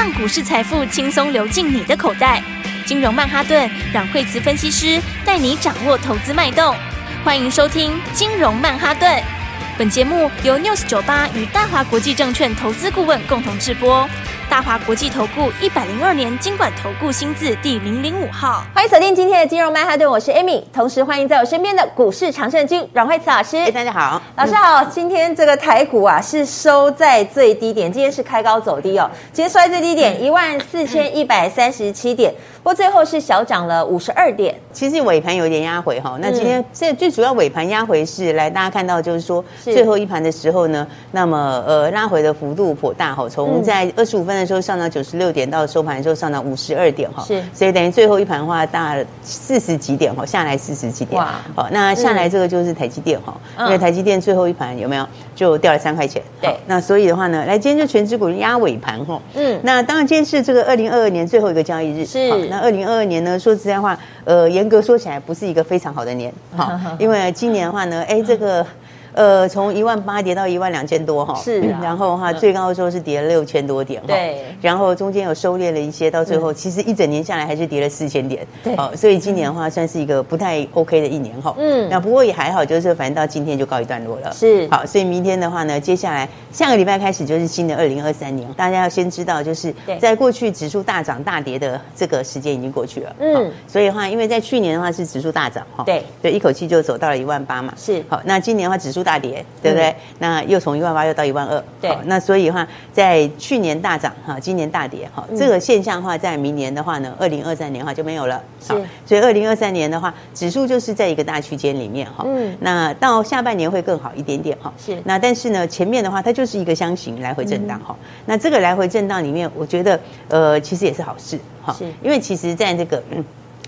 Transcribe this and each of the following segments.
让股市财富轻松流进你的口袋。金融曼哈顿让惠慈分析师带你掌握投资脉动。欢迎收听金融曼哈顿。本节目由 News 九八与大华国际证券投资顾问共同制播。大华国际投顾一百零二年经管投顾新字第零零五号，欢迎锁定今天的金融曼哈顿，我是 Amy，同时欢迎在我身边的股市常胜军阮慧慈老师。哎，大家好，老师好。今天这个台股啊是收在最低点，今天是开高走低哦，今天收在最低点一万四千一百三十七点，不过最后是小涨了五十二点。其实尾盘有点压回哈，那今天这最主要尾盘压回是来大家看到就是说最后一盘的时候呢，那么呃拉回的幅度颇大哈，从在二十五分。那时候上到九十六点，到收盘的时候上到五十二点哈，是，所以等于最后一盘的话大四十几点哈，下来四十几点，哇，好，那下来这个就是台积电哈，因为台积电最后一盘有没有？就掉了三块钱，对，那所以的话呢，来今天就全指股压尾盘哈，嗯，那当然今天是这个二零二二年最后一个交易日，是，那二零二二年呢，说实在话，呃，严格说起来不是一个非常好的年。哈，因为今年的话呢，哎，这个。呃，从一万八跌到一万两千多哈，是、啊，然后的话最高的时候是跌了六千多点哈，对，然后中间有收敛了一些，到最后其实一整年下来还是跌了四千点，对，好，所以今年的话算是一个不太 OK 的一年哈，嗯，那不过也还好，就是反正到今天就告一段落了，是，好，所以明天的话呢，接下来下个礼拜开始就是新的二零二三年，大家要先知道，就是在过去指数大涨大跌的这个时间已经过去了，嗯，所以的话，因为在去年的话是指数大涨哈，对，对，一口气就走到了一万八嘛，是，好，那今年的话指数。大跌，对不对？嗯、那又从一万八又到一万二，对。那所以的话，在去年大涨哈，今年大跌哈，这个现象的话，在明年的话呢，二零二三年的话就没有了。是。所以二零二三年的话，指数就是在一个大区间里面哈。嗯。那到下半年会更好一点点哈。是。那但是呢，前面的话，它就是一个箱型来回震荡哈。那这个来回震荡里面，我觉得呃，其实也是好事哈。是。因为其实在这个嗯。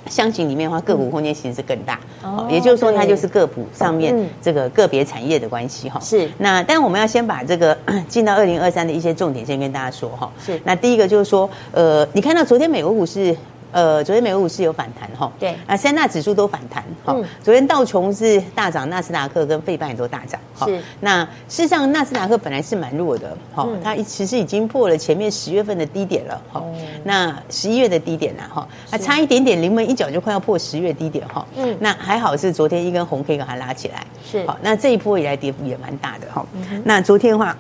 箱型里面的话，个股空间其实是更大，哦，也就是说，它就是个股上面这个个别产业的关系哈。是，那但我们要先把这个 进到二零二三的一些重点先跟大家说哈。是，那第一个就是说，呃，你看到昨天美国股市。呃，昨天美国股市有反弹哈，对，啊，三大指数都反弹哈。昨天道琼是大涨，纳斯达克跟费半也都大涨。是，那事实上纳斯达克本来是蛮弱的，哈，它其实已经破了前面十月份的低点了，哈。那十一月的低点呢，哈，它差一点点临门一脚就快要破十月低点哈。嗯，那还好是昨天一根红 K 把它拉起来，是，好，那这一波以来跌幅也蛮大的哈。那昨天的话。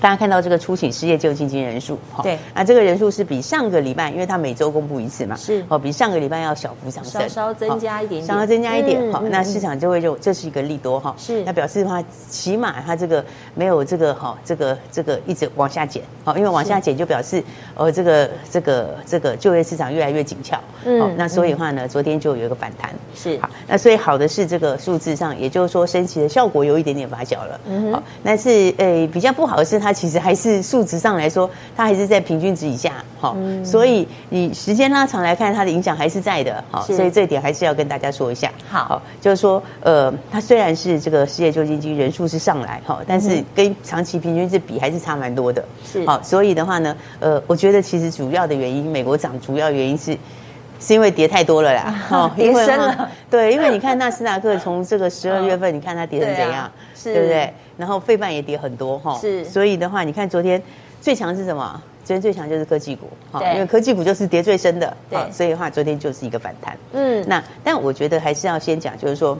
大家看到这个初请失业救济金人数，对，那这个人数是比上个礼拜，因为它每周公布一次嘛，是。哦，比上个礼拜要小幅上升，稍稍增加一点点，稍稍增加一点，好，那市场就会就这是一个利多哈，是，那表示的话，起码它这个没有这个哈，这个这个一直往下减，好，因为往下减就表示呃这个这个这个就业市场越来越紧俏，嗯，那所以的话呢，昨天就有一个反弹，是。好，那所以好的是这个数字上，也就是说升息的效果有一点点发酵了，嗯，好，但是诶比较不好的是它。它其实还是数值上来说，它还是在平均值以下，好，所以你时间拉长来看，它的影响还是在的，哈，所以这一点还是要跟大家说一下，好，就是说，呃，它虽然是这个失业救济金人数是上来，哈，但是跟长期平均值比还是差蛮多的，是，好，所以的话呢，呃，我觉得其实主要的原因，美国涨主要原因是是因为跌太多了啦，哦，跌深了，对，因为你看纳斯达克从这个十二月份，你看它跌成怎样，是，对不对？然后费半也跌很多哈，是，所以的话，你看昨天最强是什么？昨天最强就是科技股，哈，因为科技股就是跌最深的，对，所以的话昨天就是一个反弹，嗯，那但我觉得还是要先讲，就是说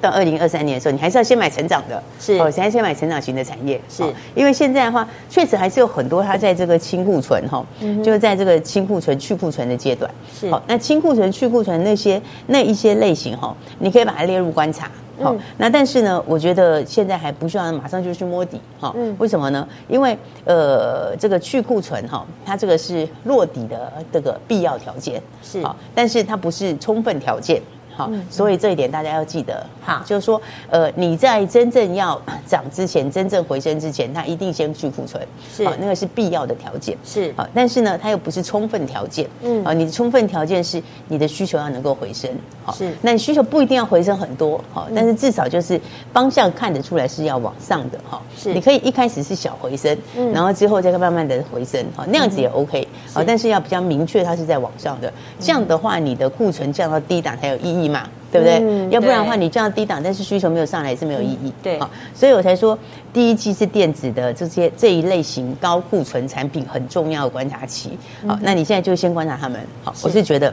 到二零二三年的时候，你还是要先买成长的，是，哦，先先买成长型的产业，是，因为现在的话确实还是有很多它在这个清库存哈，嗯就是在这个清库存去库存的阶段，是，好，那清库存去库存那些那一些类型哈，你可以把它列入观察。好，那但是呢，我觉得现在还不需要马上就去摸底，哈，嗯，为什么呢？因为呃，这个去库存哈，它这个是落底的这个必要条件，是，好，但是它不是充分条件。好，所以这一点大家要记得。哈，就是说，呃，你在真正要 涨之前，真正回升之前，它一定先去库存，是，那个是必要的条件，是。好，但是呢，它又不是充分条件，嗯，啊，你的充分条件是你的需求要能够回升，好，是。那你需求不一定要回升很多，好，但是至少就是方向看得出来是要往上的，哈，是。你可以一开始是小回升，嗯，然后之后再慢慢的回升，好，那样子也 OK，好，但是要比较明确它是在往上的，这样的话，你的库存降到低档才有意义。嘛，对对不对？嗯要不然的话，你这样低档，但是需求没有上来也是没有意义。对好，所以我才说第一季是电子的这些这一类型高库存产品很重要的观察期。好，那你现在就先观察他们。好，我是觉得。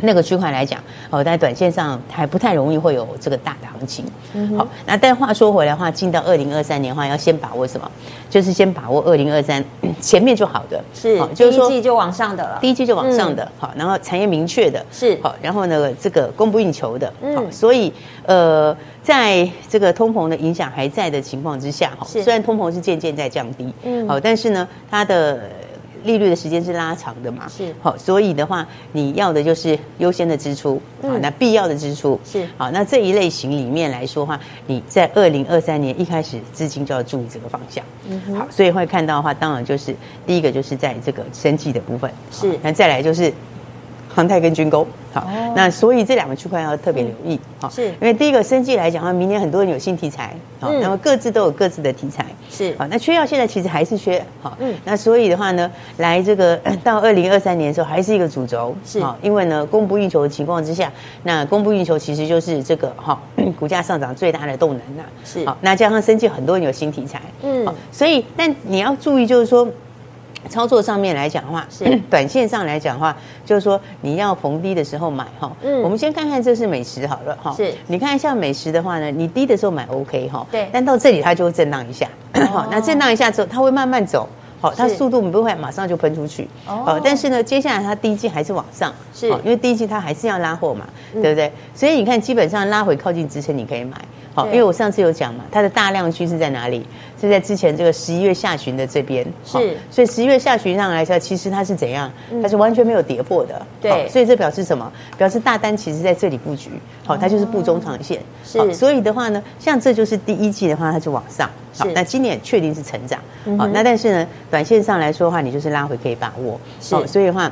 那个区块来讲，哦，在短线上还不太容易会有这个大的行情。嗯、好，那但话说回来的话，进到二零二三年的话，要先把握什么？就是先把握二零二三 前面就好的，是，好就是说第一季就往上的了，第一季就往上的，嗯、好，然后产业明确的，是，好，然后呢，这个供不应求的，嗯，好，所以呃，在这个通膨的影响还在的情况之下，哈，虽然通膨是渐渐在降低，嗯，好，但是呢，它的。利率的时间是拉长的嘛？是。好，所以的话，你要的就是优先的支出，好、嗯，那必要的支出。是。好，那这一类型里面来说的话，你在二零二三年一开始资金就要注意这个方向，嗯，好，所以会看到的话，当然就是第一个就是在这个生计的部分，是，那再来就是。航太跟军工，好，哦、那所以这两个区块要特别留意，好、嗯，是。因为第一个生计来讲的话，明年很多人有新题材，好、嗯，那么各自都有各自的题材，是，好，那缺药现在其实还是缺，好，嗯，那所以的话呢，来这个 到二零二三年的时候还是一个主轴，是，好，因为呢供不应求的情况之下，那供不应求其实就是这个哈 股价上涨最大的动能呐，是，好，那加上生计很多人有新题材，嗯，所以但你要注意就是说。操作上面来讲的话，是 短线上来讲的话，就是说你要逢低的时候买哈。嗯，我们先看看这是美食好了哈。是，你看一下美食的话呢，你低的时候买 OK 哈。对。但到这里它就会震荡一下，好，那震荡一下之后，它会慢慢走，好，它速度不会马上就喷出去。哦。但是呢，接下来它第一季还是往上，是，因为第一季它还是要拉货嘛，对不对？所以你看，基本上拉回靠近支撑，你可以买。好，因为我上次有讲嘛，它的大量区是在哪里？是在之前这个十一月下旬的这边。是，所以十一月下旬上来说，其实它是怎样？它是完全没有跌破的。对，所以这表示什么？表示大单其实在这里布局。好，它就是布中长线。是，所以的话呢，像这就是第一季的话，它就往上。好，那今年确定是成长。好，那但是呢，短线上来说的话，你就是拉回可以把握。是，所以的话。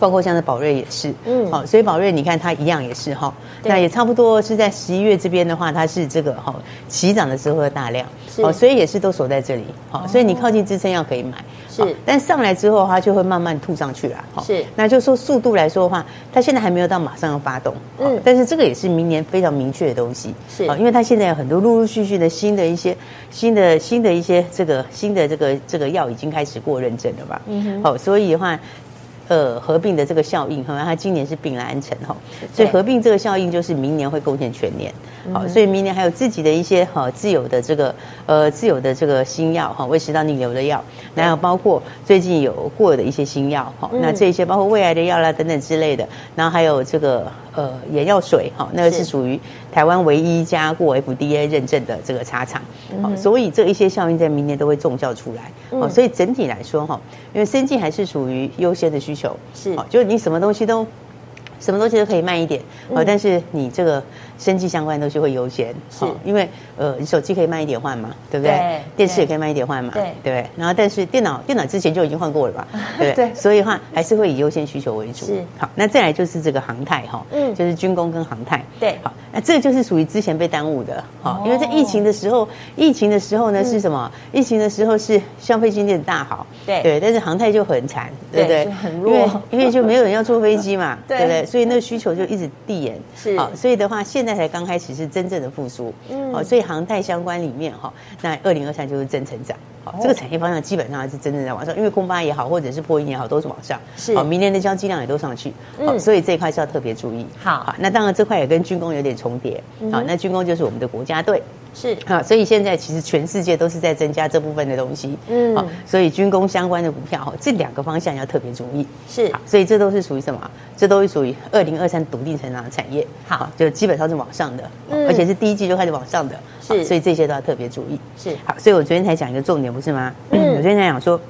包括像是宝瑞也是，嗯，好，所以宝瑞你看它一样也是哈，那也差不多是在十一月这边的话，它是这个哈起涨的时候的大量，好，所以也是都锁在这里，好，所以你靠近支撑要可以买，是，但上来之后它就会慢慢吐上去了，是，那就说速度来说的话，它现在还没有到马上要发动，嗯，但是这个也是明年非常明确的东西，是，因为它现在有很多陆陆续续的新的一些新的新的一些这个新的这个这个药已经开始过认证了吧，嗯哼，好，所以的话。呃，合并的这个效应，好像，它今年是并了安诚哈，所以合并这个效应就是明年会贡献全年，好，所以明年还有自己的一些哈自有的这个呃自有的这个新药哈，胃食道逆流的药，然后包括最近有过的一些新药哈，那这些包括胃癌的药啦等等之类的，然后还有这个呃眼药水哈，那个是。属于台湾唯一一家过 FDA 认证的这个茶厂，好，所以这一些效应在明年都会重效出来，好，所以整体来说哈，因为生计还是属于优先的需求。是，就是你什么东西都，什么东西都可以慢一点，嗯、但是你这个生技相关的东西会优先，是，因为呃，你手机可以慢一点换嘛，对不对？对电视也可以慢一点换嘛，对，对？然后但是电脑，电脑之前就已经换过了吧，对不对？对。所以的话还是会以优先需求为主。是，好，那再来就是这个航太哈，嗯，就是军工跟航太，对，好，那这个就是属于之前被耽误的，好，因为在疫情的时候，疫情的时候呢是什么？疫情的时候是消费经济大好，对。对，但是航太就很惨，对不对？很弱，因为因为就没有人要坐飞机嘛，对不对？所以那个需求就一直递延，是。好，所以的话，现在才刚开始是真正的复苏，嗯，哦，所以航太相关里面哈，那二零二三就是正成长，好，这个产业方向基本上是真正在往上，因为空巴也好，或者是波音也好，都是往上，是。哦，明年的交机量也都上去，好，所以这一块是要特别注意，好，好，那当然这块也跟军工有点重叠，好，那军工就是我们的国家队。是啊，所以现在其实全世界都是在增加这部分的东西，嗯，好，所以军工相关的股票哈，这两个方向要特别注意。是，所以这都是属于什么？这都是属于二零二三笃定成长的产业。好，就基本上是往上的，而且是第一季就开始往上的。是，所以这些都要特别注意。是，好，所以我昨天才讲一个重点，不是吗？嗯，我昨天才讲说，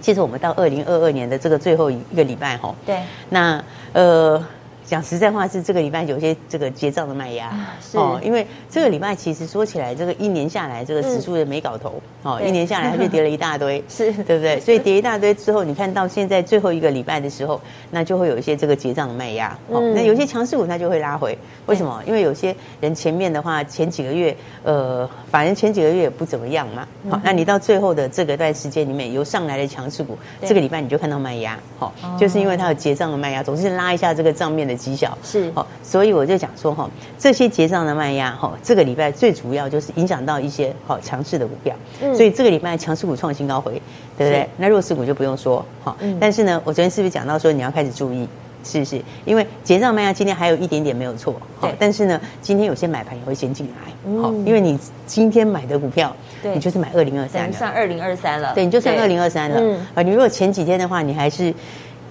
其实我们到二零二二年的这个最后一个礼拜哈，对，那呃。讲实在话，是这个礼拜有些这个结账的卖压哦，因为这个礼拜其实说起来，这个一年下来，这个指数也没搞头哦，一年下来它就 跌了一大堆，是对不对？所以跌一大堆之后，你看到现在最后一个礼拜的时候，那就会有一些这个结账的卖压哦。那有些强势股它就会拉回，为什么？因为有些人前面的话前几个月呃，反正前几个月也不怎么样嘛。好，那你到最后的这个段时间里面有上来的强势股，这个礼拜你就看到卖压，好，就是因为它有结账的卖压，总是拉一下这个账面的。绩效。是哦，所以我就讲说哈，这些结账的卖压哈，这个礼拜最主要就是影响到一些好强势的股票。嗯，所以这个礼拜强势股创新高回，对不对？那弱势股就不用说哈。但是呢，我昨天是不是讲到说你要开始注意？是不是？因为结账卖压今天还有一点点没有错，对。但是呢，今天有些买盘也会先进来，好，因为你今天买的股票，对，你就是买二零二三，算二零二三了，对，你就算二零二三了。嗯，啊，你如果前几天的话，你还是。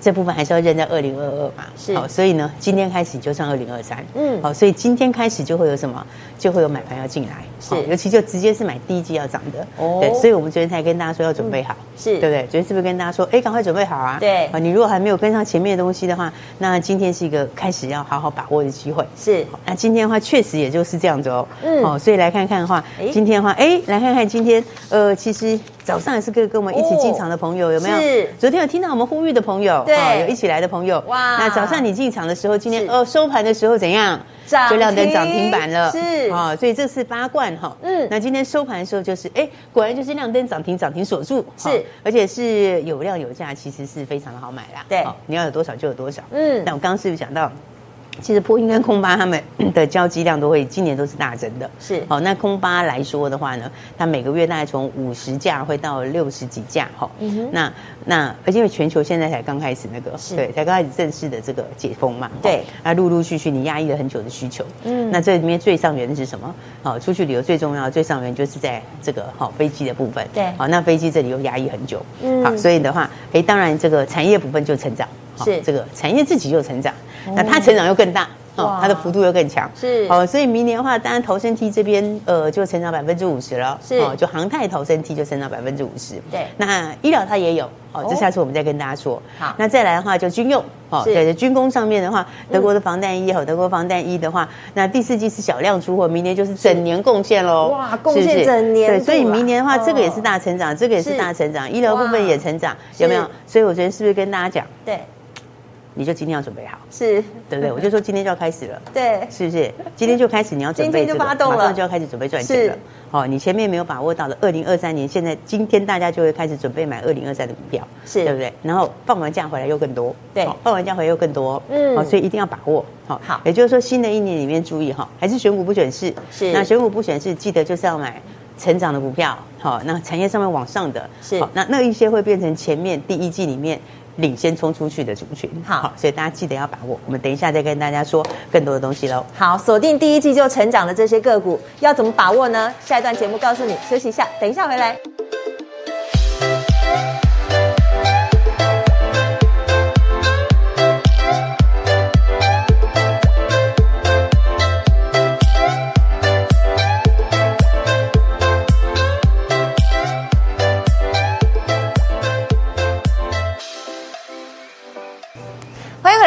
这部分还是要认在二零二二嘛，是。好，所以呢，今天开始就上二零二三，嗯，好，所以今天开始就会有什么，就会有买盘要进来，是，尤其就直接是买第一季要涨的，哦，对，所以我们昨天才跟大家说要准备好，是对不对？昨天是不是跟大家说，哎，赶快准备好啊？对，啊，你如果还没有跟上前面的东西的话，那今天是一个开始要好好把握的机会，是，那今天的话确实也就是这样子哦，嗯，哦，所以来看看的话，今天的话，哎，来看看今天，呃，其实。早上也是跟跟我们一起进场的朋友有没有？是。昨天有听到我们呼吁的朋友，对，有一起来的朋友。哇。那早上你进场的时候，今天哦收盘的时候怎样？涨。就亮灯涨停板了。是。啊，所以这是八冠哈。嗯。那今天收盘的时候就是，哎，果然就是亮灯涨停涨停锁住。是。而且是有量有价，其实是非常的好买啦。对。你要有多少就有多少。嗯。那我刚刚是不是讲到？其实波音跟空巴他们的交机量都会今年都是大增的，是好。那空巴来说的话呢，它每个月大概从五十架会到六十几架，哈。嗯哼。那那而且因为全球现在才刚开始那个，是对，才刚开始正式的这个解封嘛，对。那陆陆续续你压抑了很久的需求，嗯。那这里面最上缘的是什么？好，出去旅游最重要最上缘就是在这个好飞机的部分，对。好，那飞机这里又压抑很久，嗯。好，所以的话，哎，当然这个产业部分就成长。是这个产业自己就成长，那它成长又更大，哦，它的幅度又更强，是。哦，所以明年的话，当然投生梯这边呃就成长百分之五十了，是。哦，就航太投生梯就成长百分之五十，对，那医疗它也有，哦，这下次我们再跟大家说，好，那再来的话就军用，哦，对，军工上面的话，德国的防弹衣和德国防弹衣的话，那第四季是小量出货，明年就是整年贡献喽，哇，贡献整年，对，所以明年的话，这个也是大成长，这个也是大成长，医疗部分也成长，有没有？所以我昨天是不是跟大家讲？对。你就今天要准备好，是。对不对？我就说今天就要开始了，对，是不是？今天就开始，你要准备，今天就发动了，马上就要开始准备赚钱了。好，你前面没有把握到的二零二三年，现在今天大家就会开始准备买二零二三的股票，是。对不对？然后放完假回来又更多，对，放完假回来又更多，嗯，好，所以一定要把握，好，好，也就是说新的一年里面注意哈，还是选股不选市，是，那选股不选市，记得就是要买成长的股票，好，那产业上面往上的，是，好，那那一些会变成前面第一季里面。领先冲出去的族群，好，好，所以大家记得要把握。我们等一下再跟大家说更多的东西喽。好，锁定第一季就成长的这些个股，要怎么把握呢？下一段节目告诉你。休息一下，等一下回来。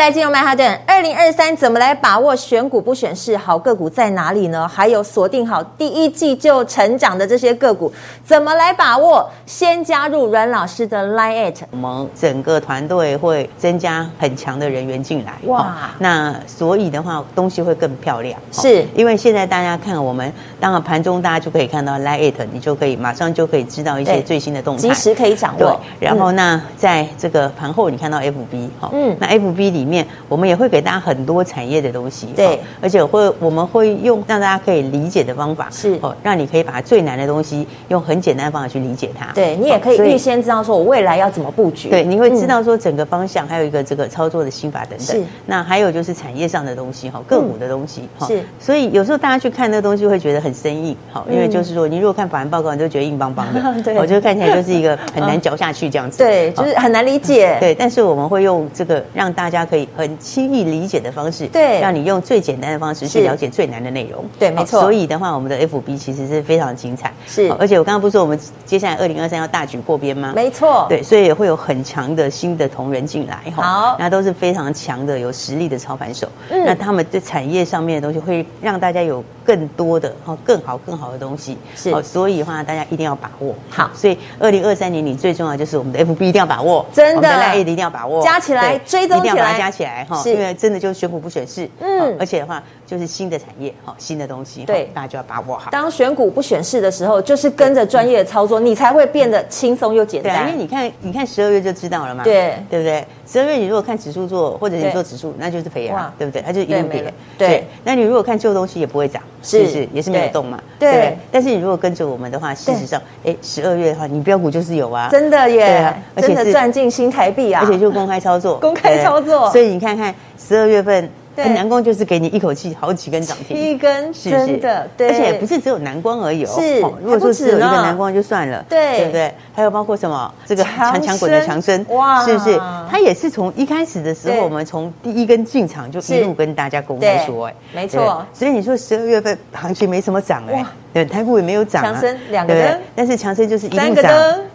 来金融曼哈顿，二零二三怎么来把握选股不选市？好个股在哪里呢？还有锁定好第一季就成长的这些个股，怎么来把握？先加入阮老师的 Line@，我们整个团队会增加很强的人员进来。哇，那所以的话，东西会更漂亮。是因为现在大家看我们，当然盘中大家就可以看到 Line@，你就可以马上就可以知道一些最新的动态，及时可以掌握。然后那在这个盘后，你看到 FB，好，嗯，那 FB 里面。我们也会给大家很多产业的东西，对，而且会我们会用让大家可以理解的方法，是哦，让你可以把最难的东西用很简单的方法去理解它。对，你也可以预先知道说我未来要怎么布局。对，你会知道说整个方向，还有一个这个操作的心法等等。是，那还有就是产业上的东西哈，个股的东西哈。是，所以有时候大家去看那个东西会觉得很生硬，好，因为就是说你如果看法人报告，你就觉得硬邦邦的，对，我觉得看起来就是一个很 难嚼下去这样子。对，就是很难理解。对，但是我们会用这个让大家可以很轻易理解的方式，对，让你用最简单的方式去了解最难的内容，对，没错。所以的话，我们的 FB 其实是非常精彩，是。而且我刚刚不是说我们接下来二零二三要大举破边吗？没错，对，所以也会有很强的新的同仁进来，好，那都是非常强的有实力的操盘手，嗯，那他们对产业上面的东西会让大家有更多的哦更好更好的东西，是。哦，所以的话大家一定要把握，好。所以二零二三年你最重要就是我们的 FB 一定要把握，真的，我们的 LINE 一定要把握，加起来追踪起来，加起来哈，是因为真的就是选股不选市，嗯嗯，而且的话就是新的产业哈，新的东西，对，大家就要把握好。当选股不选市的时候，就是跟着专业的操作，你才会变得轻松又简单。对啊，因为你看，你看十二月就知道了嘛，对，对不对？十二月你如果看指数做，或者你做指数，那就是赔啊，对不对？它就一路跌。对，那你如果看旧东西也不会涨，是不是？也是没有动嘛，对。但是你如果跟着我们的话，事实上，哎，十二月的话，你标股就是有啊，真的耶，而且是赚进新台币啊，而且就公开操作，公开操作。所以你看看十二月份。南光就是给你一口气好几根涨停，一根真的，对，而且不是只有南光而已哦。是，如果说只有一个南光就算了，对，对不对？还有包括什么这个强强滚的强生，哇，是不是？它也是从一开始的时候，我们从第一根进场就一路跟大家公开说，哎，没错。所以你说十二月份行情没什么涨哎，对，台股也没有涨，强生两个灯，但是强生就是一定涨，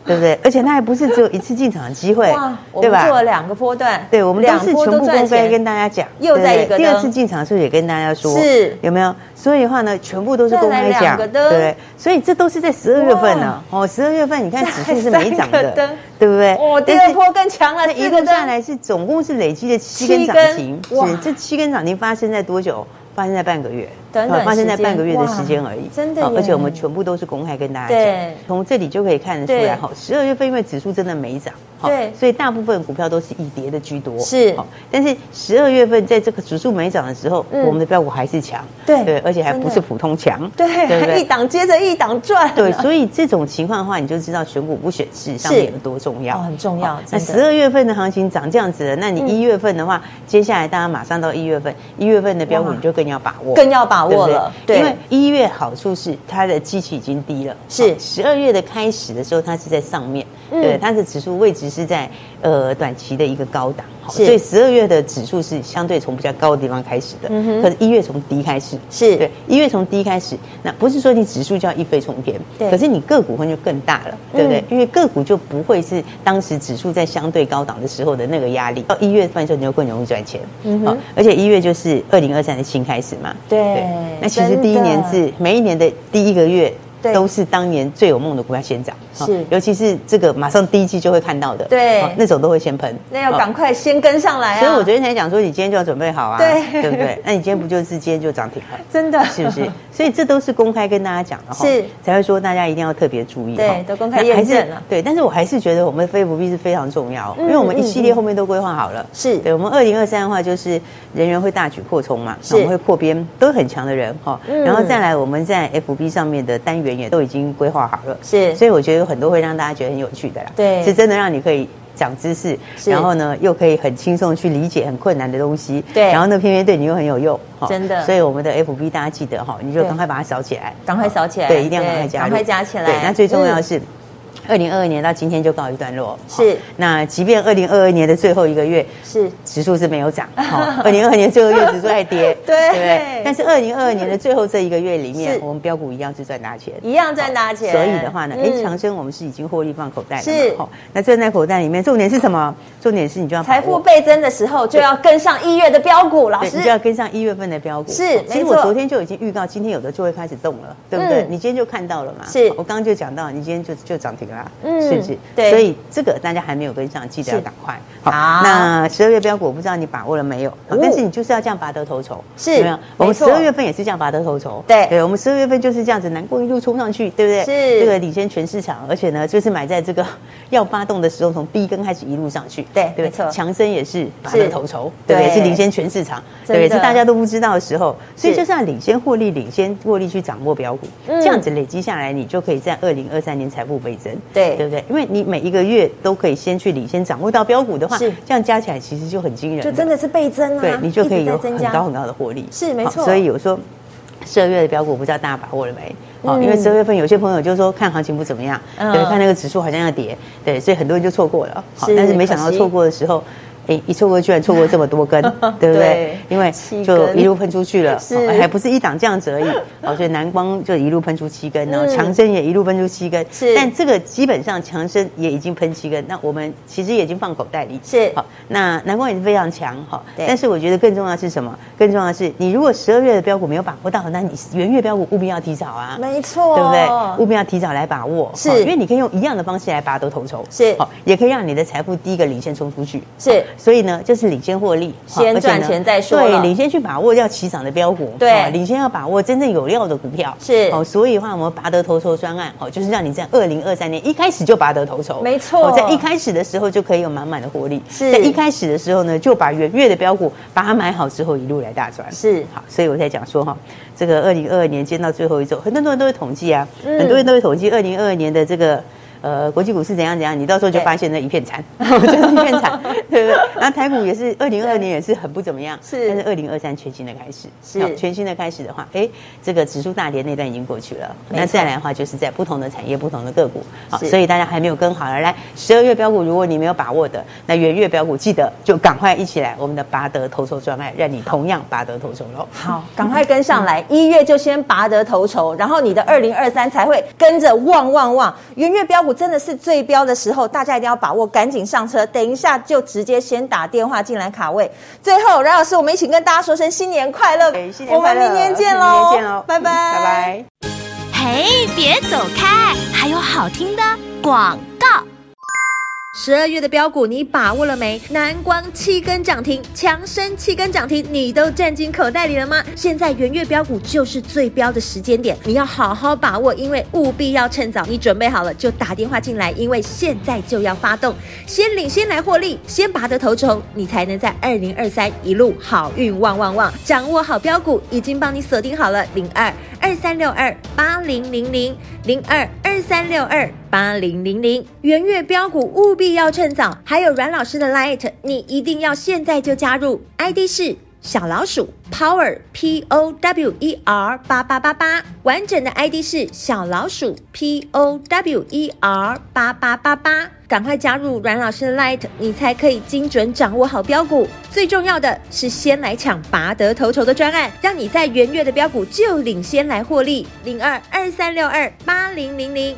对不对？而且它还不是只有一次进场的机会，对吧？做了两个波段，对，我们都是全部公开跟大家讲，又在一个第二次进场。也跟大家说，是有没有？所以的话呢，全部都是公开讲，对，所以这都是在十二月份呢。哦，十二月份你看指数是没涨的，对不对？哦，第二波更强了，一路下来是总共是累积的七根涨停。是这七根涨停发生在多久？发生在半个月。发生在半个月的时间而已，真的，而且我们全部都是公开跟大家讲，从这里就可以看得出来哈。十二月份因为指数真的没涨，对，所以大部分股票都是以跌的居多，是。但是十二月份在这个指数没涨的时候，我们的标股还是强，对对，而且还不是普通强，对，还一档接着一档赚，对，所以这种情况的话，你就知道选股不选市上面有多重要，很重要。那十二月份的行情涨这样子的，那你一月份的话，接下来大家马上到一月份，一月份的标股你就更要把握，更要把握了，对。因为一月好处是它的基期已经低了，是。十二月的开始的时候，它是在上面，对，它的指数位置是在呃短期的一个高档，所以十二月的指数是相对从比较高的地方开始的，可是一月从低开始，是。对，一月从低开始，那不是说你指数就要一飞冲天，对，可是你个股会就更大了，对不对？因为个股就不会是当时指数在相对高档的时候的那个压力，到一月份的时候你就更容易赚钱，嗯，好，而且一月就是二零二三的新开始嘛，对，那其实第一年是每一年的第一个月，都是当年最有梦的股票先涨，是，尤其是这个马上第一季就会看到的，对，那种都会先喷，那要赶快先跟上来啊！所以我昨天才讲说，你今天就要准备好啊，对，对不对？那你今天不就是今天就涨停了？真的，是不是？所以这都是公开跟大家讲的哈，是。才会说大家一定要特别注意，对，都公开验证了，对。但是我还是觉得我们非 FB 是非常重要，因为我们一系列后面都规划好了，是。对。我们二零二三的话，就是人员会大举扩充嘛，我们会扩编，都很强的人哈，然后再来我们在 FB 上面的单元也都已经规划好了，是，所以我觉得有很多会让大家觉得很有趣的啦，对，是真的让你可以长知识，然后呢又可以很轻松去理解很困难的东西，对，然后呢偏偏对你又很有用，真的，所以我们的 FB 大家记得哈，你就赶快把它扫起来，赶快扫起来，对，一定要赶快加，赶快加起来，对，那最重要的是。二零二二年到今天就告一段落，是。那即便二零二二年的最后一个月是指数是没有涨，二零二二年最后一个月指数还跌，对 对不对？但是二零二二年的最后这一个月里面，我们标股一样是赚大钱，一样赚大钱。所以的话呢，哎，强生我们是已经获利放口袋了，是。那赚在口袋里面，重点是什么？重点是你就要财富倍增的时候就要跟上一月的标股，老师，你就要跟上一月份的标股。是，其实我昨天就已经预告，今天有的就会开始动了，对不对？你今天就看到了嘛？是我刚刚就讲到，你今天就就涨停了，嗯，是不是？对，所以这个大家还没有跟上，记得要赶快。好，那十二月标股我不知道你把握了没有？但是你就是要这样拔得头筹，是没有？我们十二月份也是这样拔得头筹，对，对，我们十二月份就是这样子，南过一路冲上去，对不对？是。这个领先全市场，而且呢，就是买在这个要发动的时候，从第一根开始一路上去，对，对，没错。强生也是拔得头筹，对，也是领先全市场，对，是大家都不知道的时候，所以就是要领先获利，领先获利去掌握标股，这样子累积下来，你就可以在二零二三年财富倍增，对，对不对？因为你每一个月都可以先去领先掌握到标股的话，是这样加起来其实就很惊人，就真的是倍增啊！对，你就可以有很高很高的获利，是没错。所以有说十二月的标股，不知道大家把握了没？哦，因为十二月份有些朋友就说看行情不怎么样，对，看那个指数好像要跌，对，所以很多人就错过了。好，但是没想到错过的时候。哎，一错过居然错过这么多根，对不对？因为就一路喷出去了，还不是一档这样子而已。哦，所以南光就一路喷出七根，然后强生也一路喷出七根。是，但这个基本上强生也已经喷七根，那我们其实也已经放口袋里。是，好，那南光也是非常强哈。但是我觉得更重要的是什么？更重要的是，你如果十二月的标股没有把握到，那你元月标股务必要提早啊。没错，对不对？务必要提早来把握。是，因为你可以用一样的方式来拔得头筹。是，好，也可以让你的财富第一个领先冲出去。是。所以呢，就是领先获利，先赚钱再说。对，领先去把握要起涨的标股，对，领先要把握真正有料的股票，是哦。所以的话，我们拔得头筹专案，哦，就是让你在二零二三年一开始就拔得头筹，没错，在一开始的时候就可以有满满的获利，是在一开始的时候呢，就把元月的标股把它买好之后，一路来大赚，是好。所以我在讲说哈，这个二零二二年见到最后一周，很多人都会统计啊，嗯、很多人都会统计二零二二年的这个。呃，国际股市怎样怎样，你到时候就发现那一片惨，就是一片惨，对不对？然后台股也是二零二二年也是很不怎么样，是。但是二零二三全新的开始，是全新的开始的话，哎，这个指数大跌那段已经过去了，那再来的话就是在不同的产业、不同的个股，好，所以大家还没有跟好了，来十二月标股，如果你没有把握的，那元月标股记得就赶快一起来我们的拔得头筹专案，让你同样拔得头筹喽。好，赶快跟上来，一月就先拔得头筹，然后你的二零二三才会跟着旺旺旺，元月标股。真的是最标的时候，大家一定要把握，赶紧上车。等一下就直接先打电话进来卡位。最后，阮老师，我们一起跟大家说声新年快乐！新年快乐，我们明年见喽！见喽，拜拜，拜拜。嘿，别走开，还有好听的广告。十二月的标股你把握了没？南光七根涨停，强生七根涨停，你都赚进口袋里了吗？现在元月标股就是最标的时间点，你要好好把握，因为务必要趁早。你准备好了就打电话进来，因为现在就要发动，先领先来获利，先拔得头筹，你才能在二零二三一路好运旺旺旺。掌握好标股，已经帮你锁定好了，零二二三六二八零零零零二二三六二八零零零，元月标股务必。要趁早，还有阮老师的 Light，你一定要现在就加入，ID 是小老鼠 Power P O W E R 八八八八，完整的 ID 是小老鼠 P O W E R 八八八八，赶快加入阮老师的 Light，你才可以精准掌握好标股。最重要的是先来抢拔得头筹的专案，让你在元月的标股就领先来获利。零二二三六二八零零零